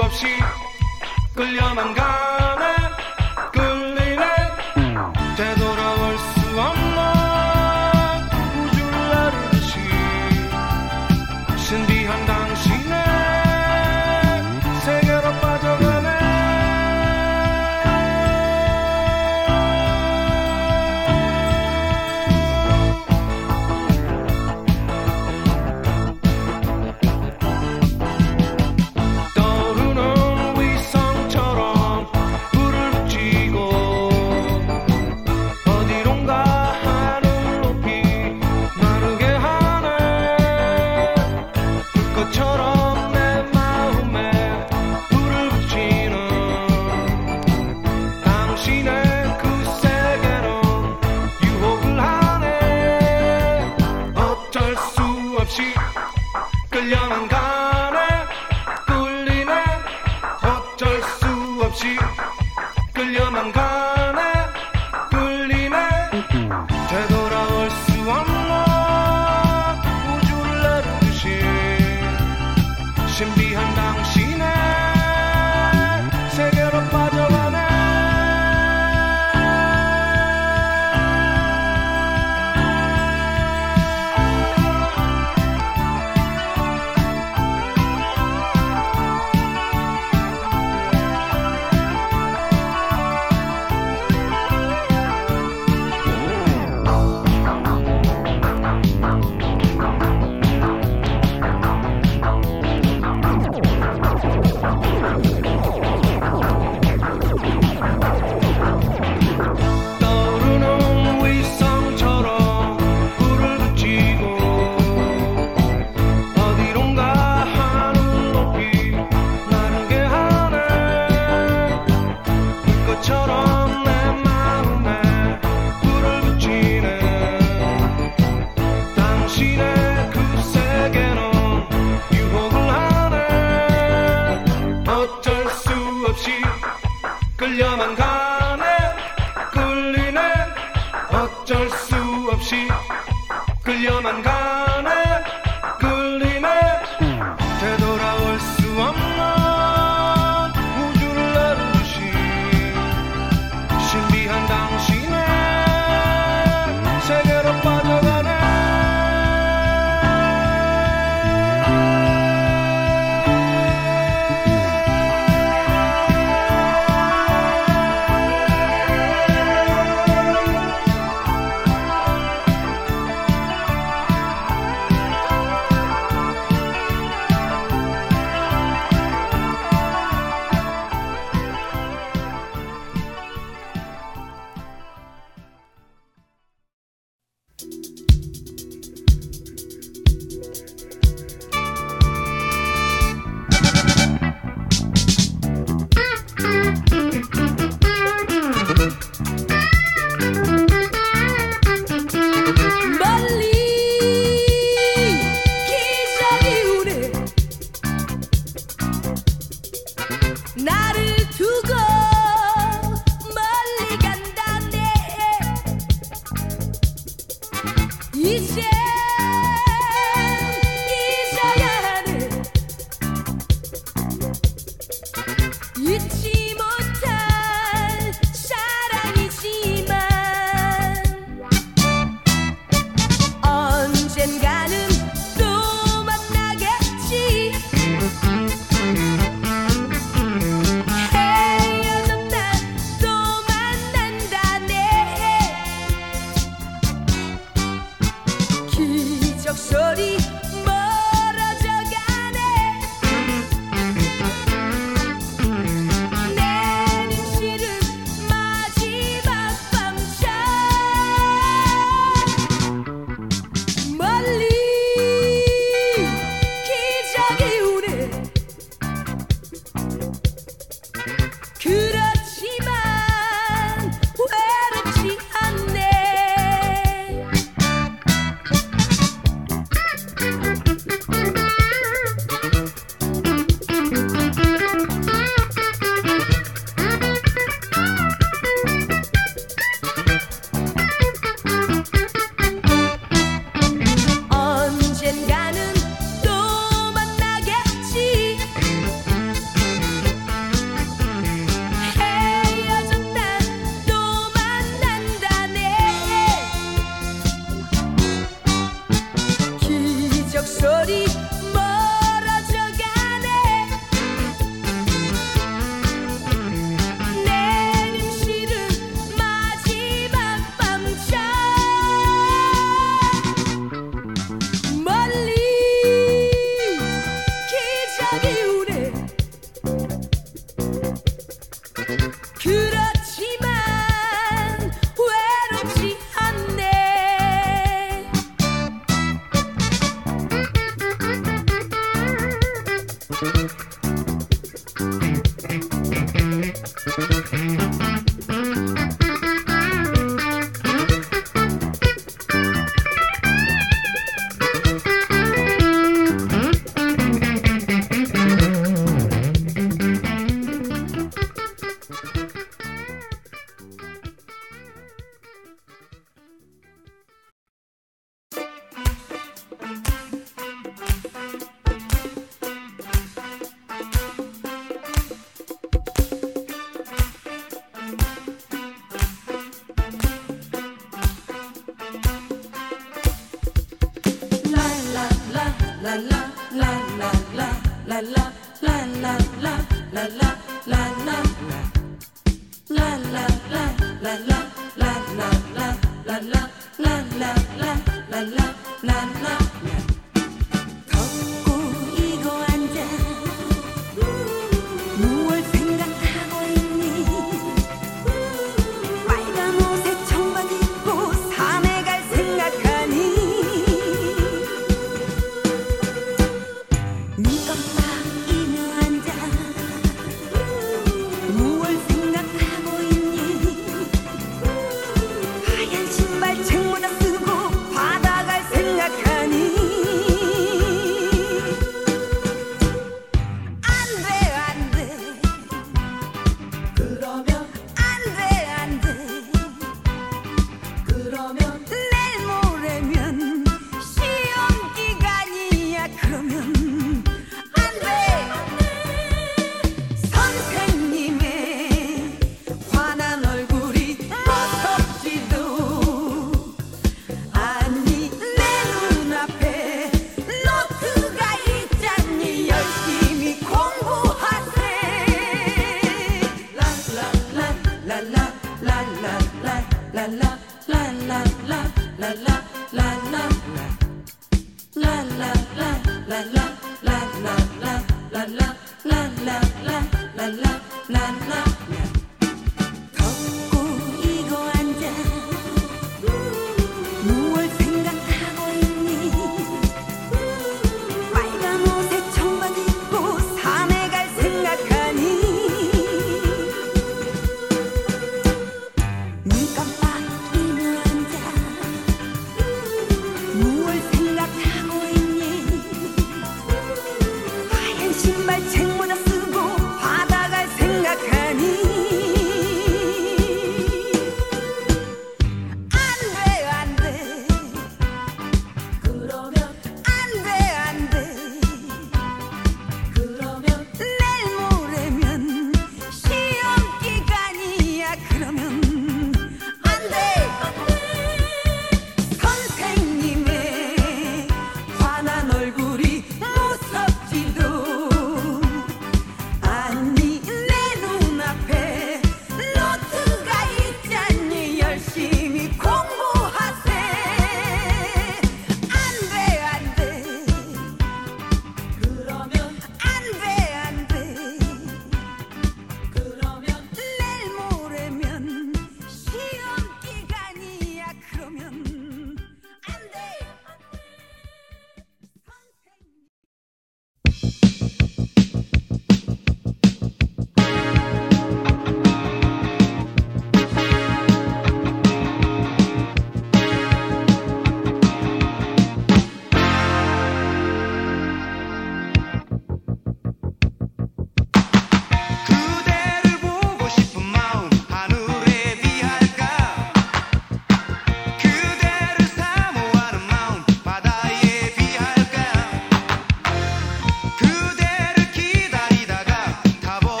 없는 우주를 나 끌려난 가.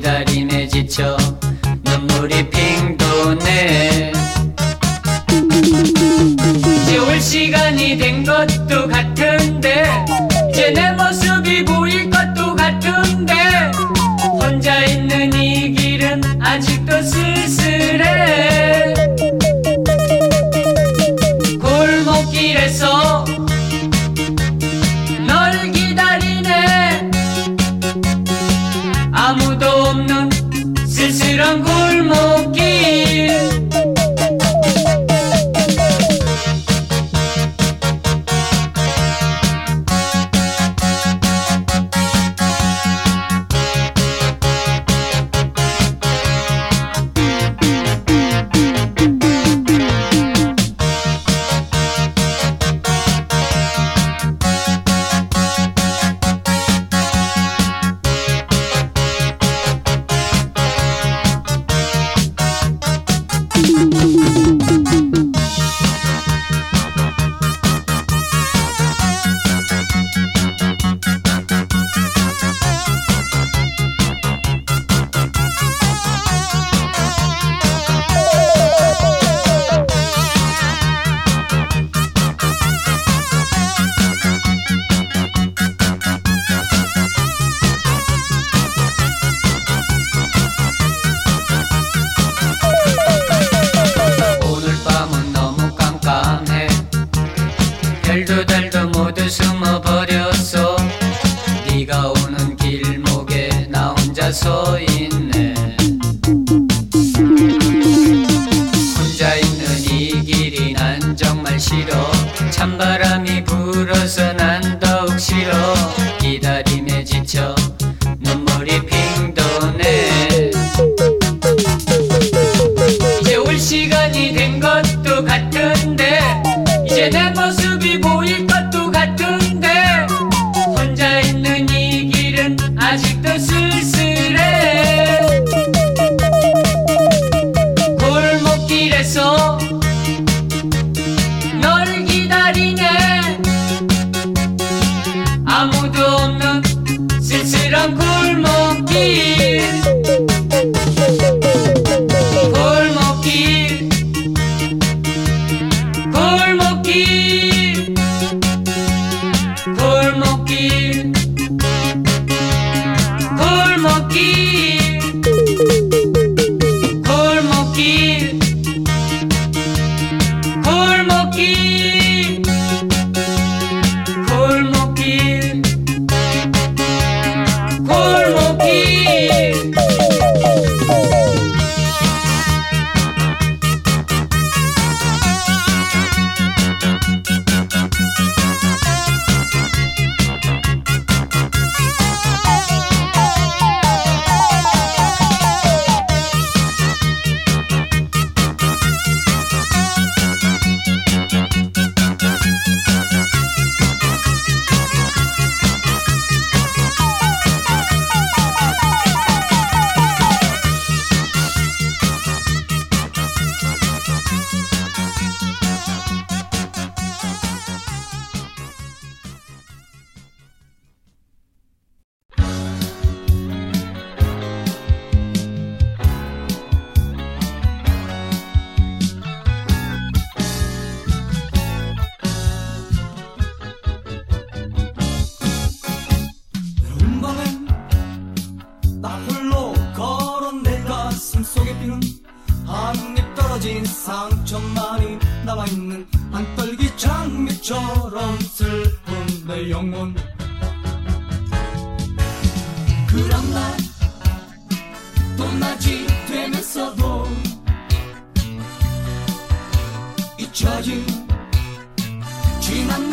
난 잎은 한입 떨어진 상처만이 남아있는 한떨기 장미처럼 슬픈 내 영혼. 그런 날 또 낮이 되면서도 잊혀진 지난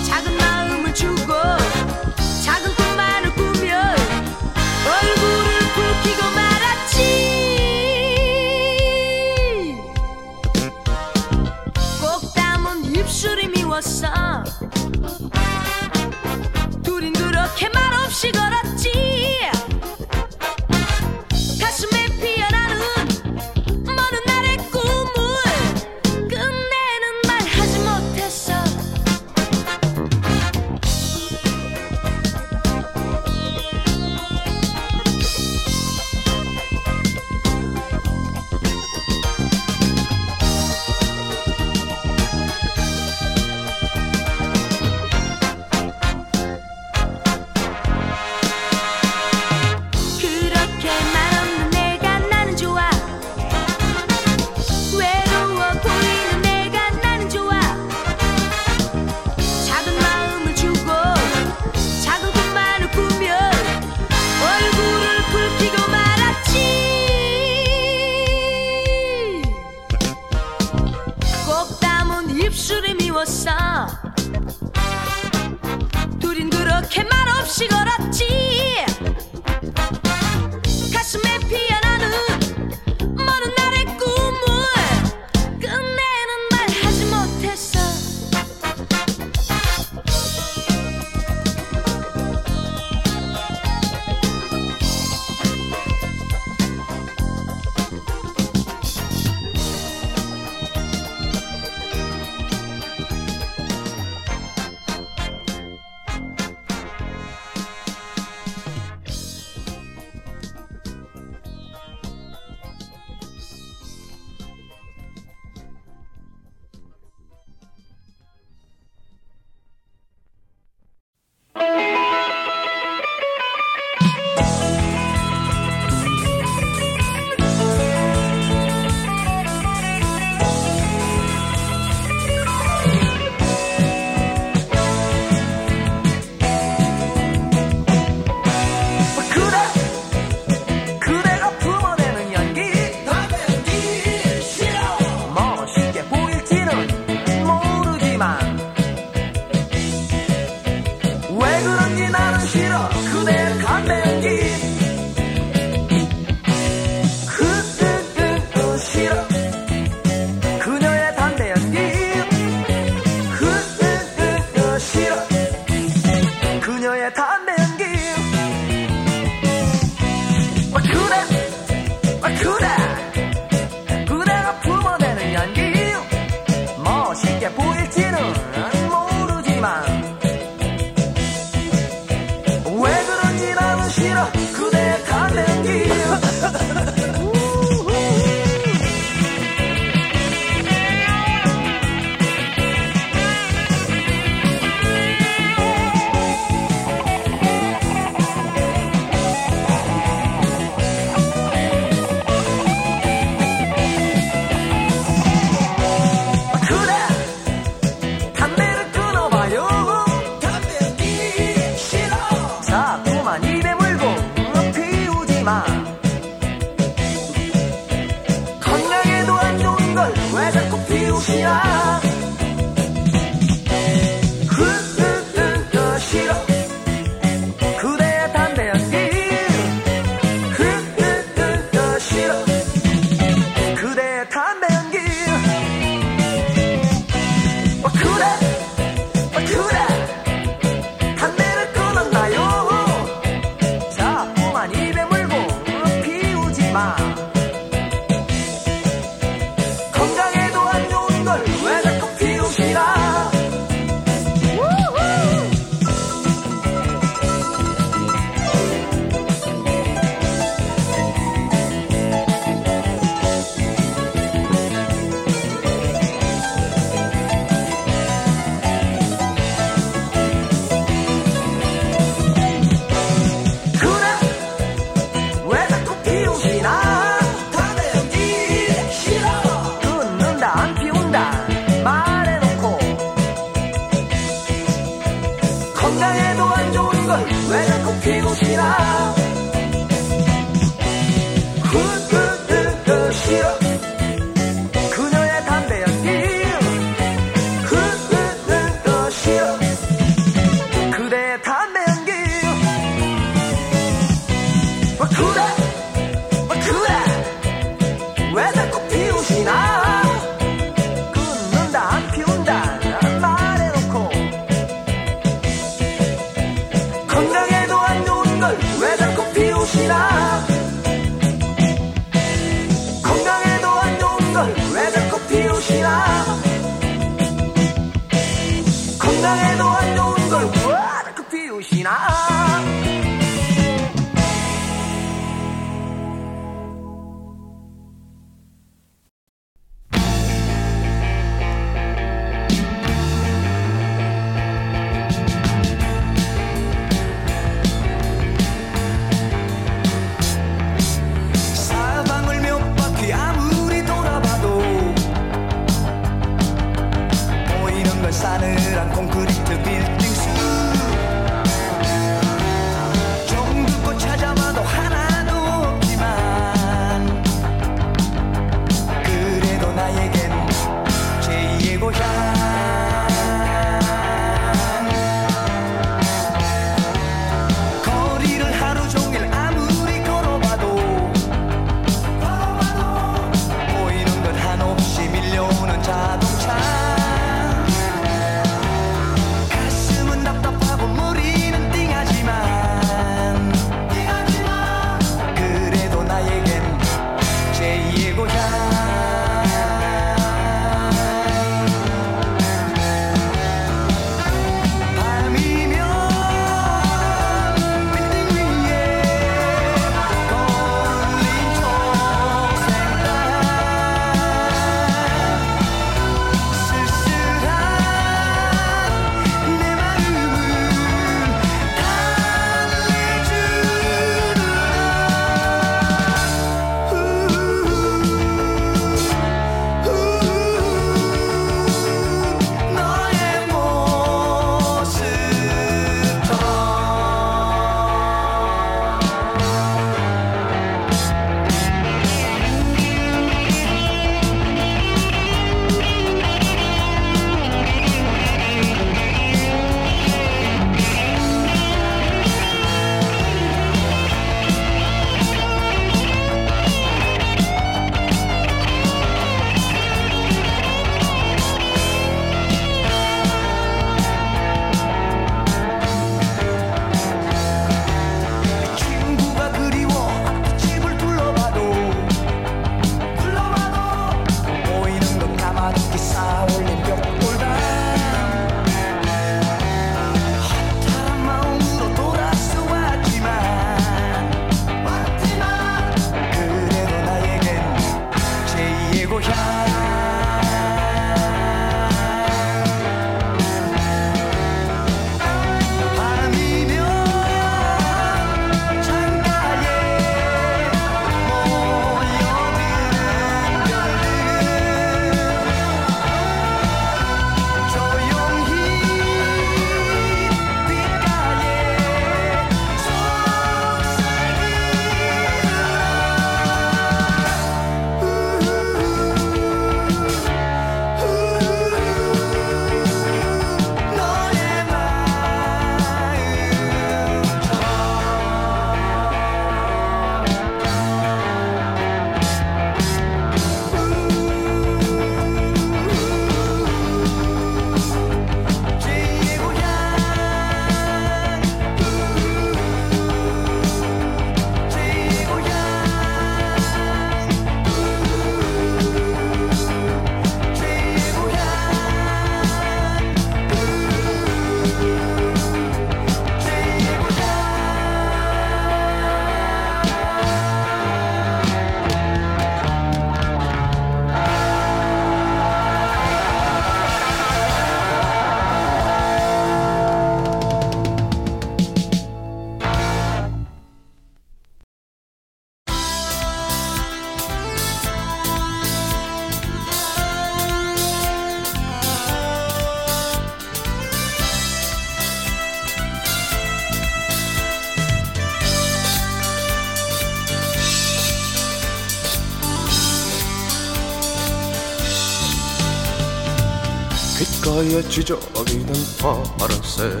머리에 지저귀는 파란색.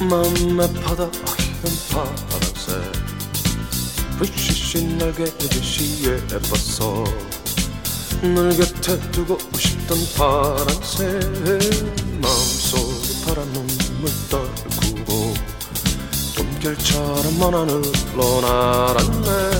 맘에 바다 하얀 파란색. 불빛이 날개 이듯이 예뻤어 널 곁에 두고 싶던 파란색. 마음속에 파란 눈물 떨구고 좀결처럼 먼 하늘로 날았네.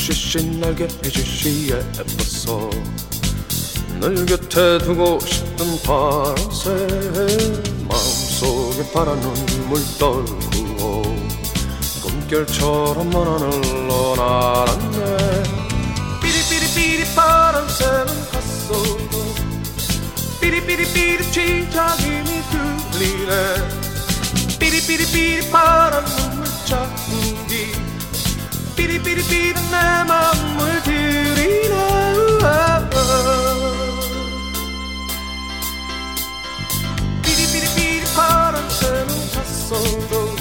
주시신 날개 해주시에 예, 애써 늘 곁에 두고 싶은 파란새 마음속에 파란 눈물 떨구고 꿈결처럼 먼 하늘 날았네 삐리삐리삐리 파란새는 갔어도 삐리삐리삐리 취작이 들리네. 삐리삐리삐리 파란 눈물 찾고 biri biri bilmem amıdır inan Biri biri bir parçanın tas oldu.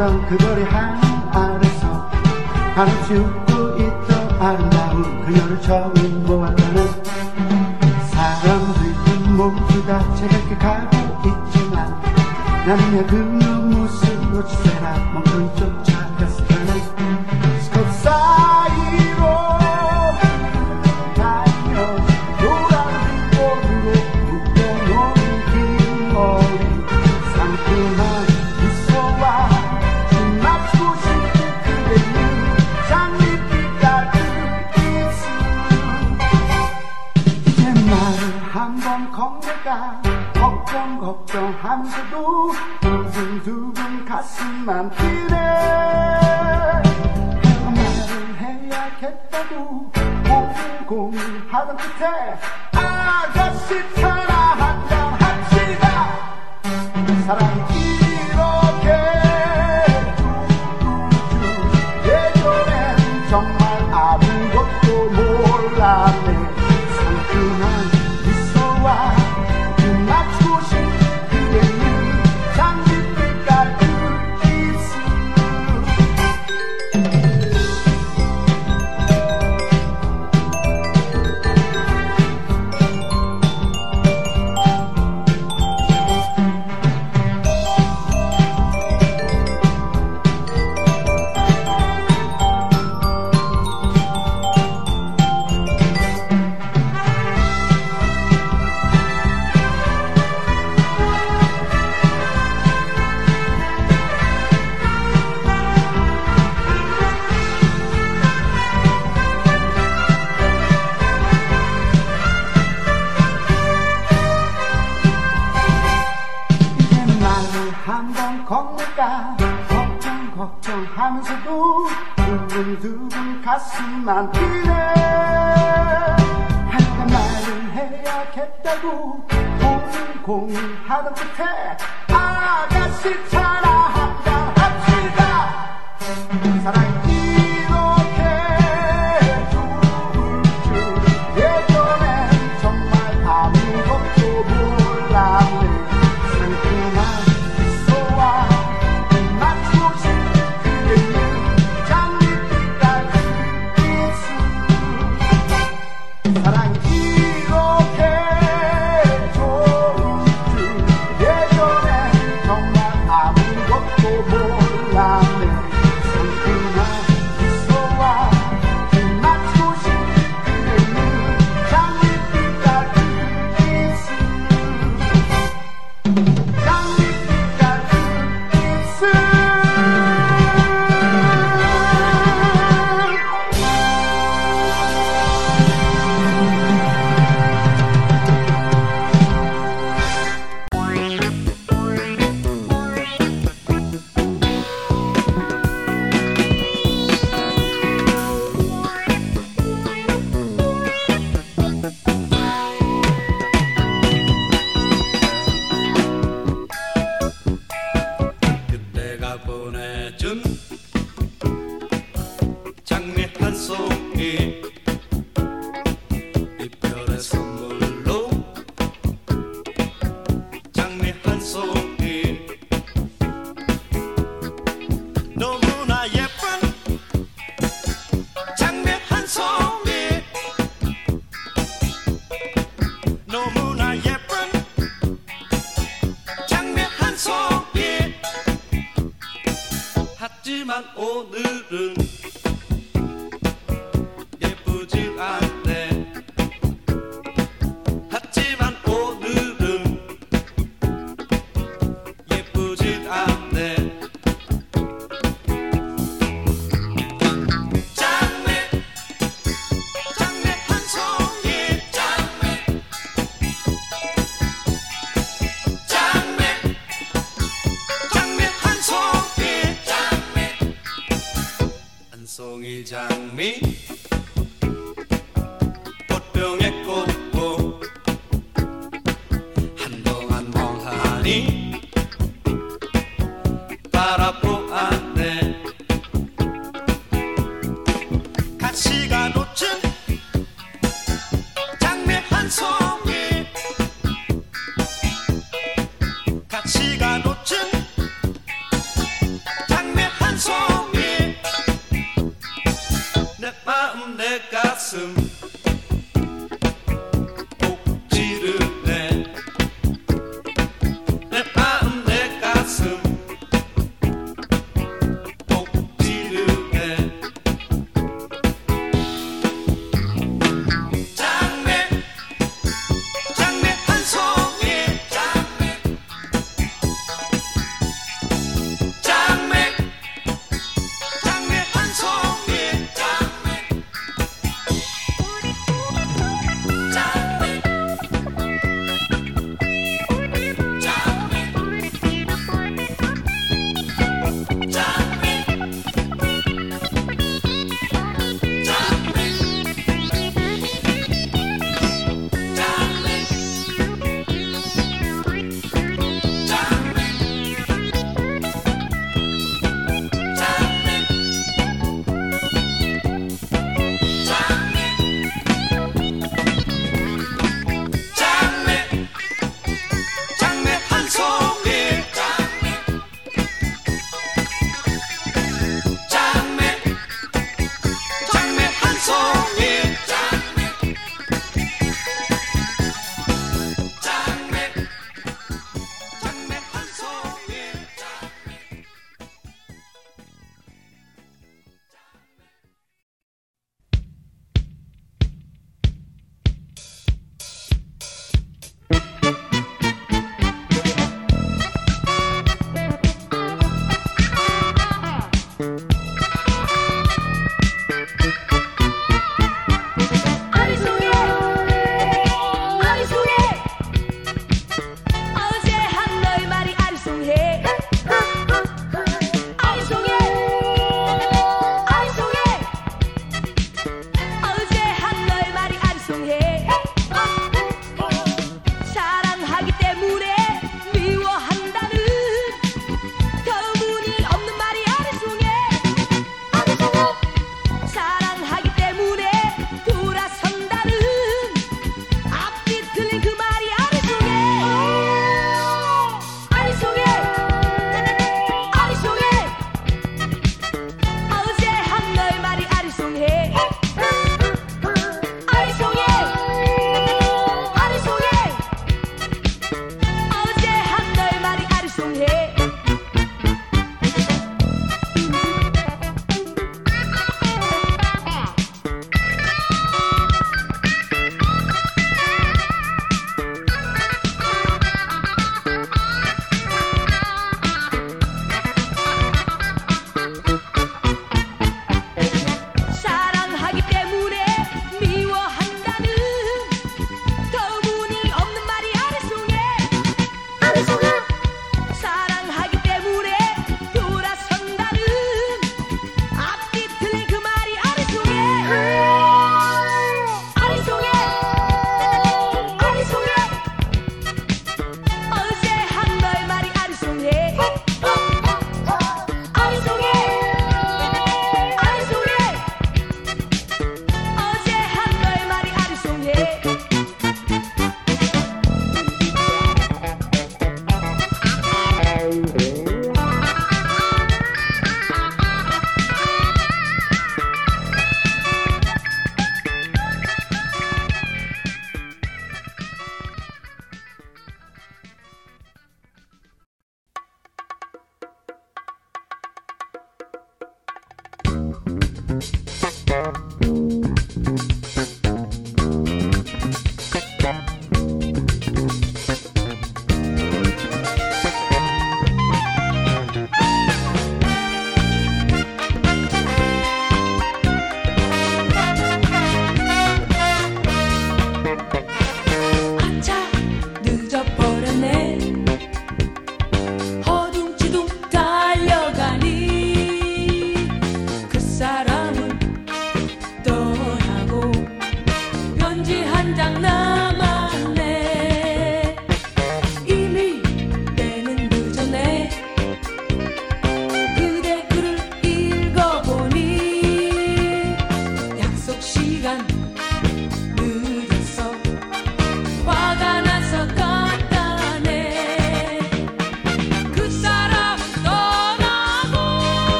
있던 그 거리 한 아래서 한없이 웃고 있던 아름다운 그녀를 처음 보았다는 사람들 모두 다 제게 가고 있지만 나는 그 모습 놓치세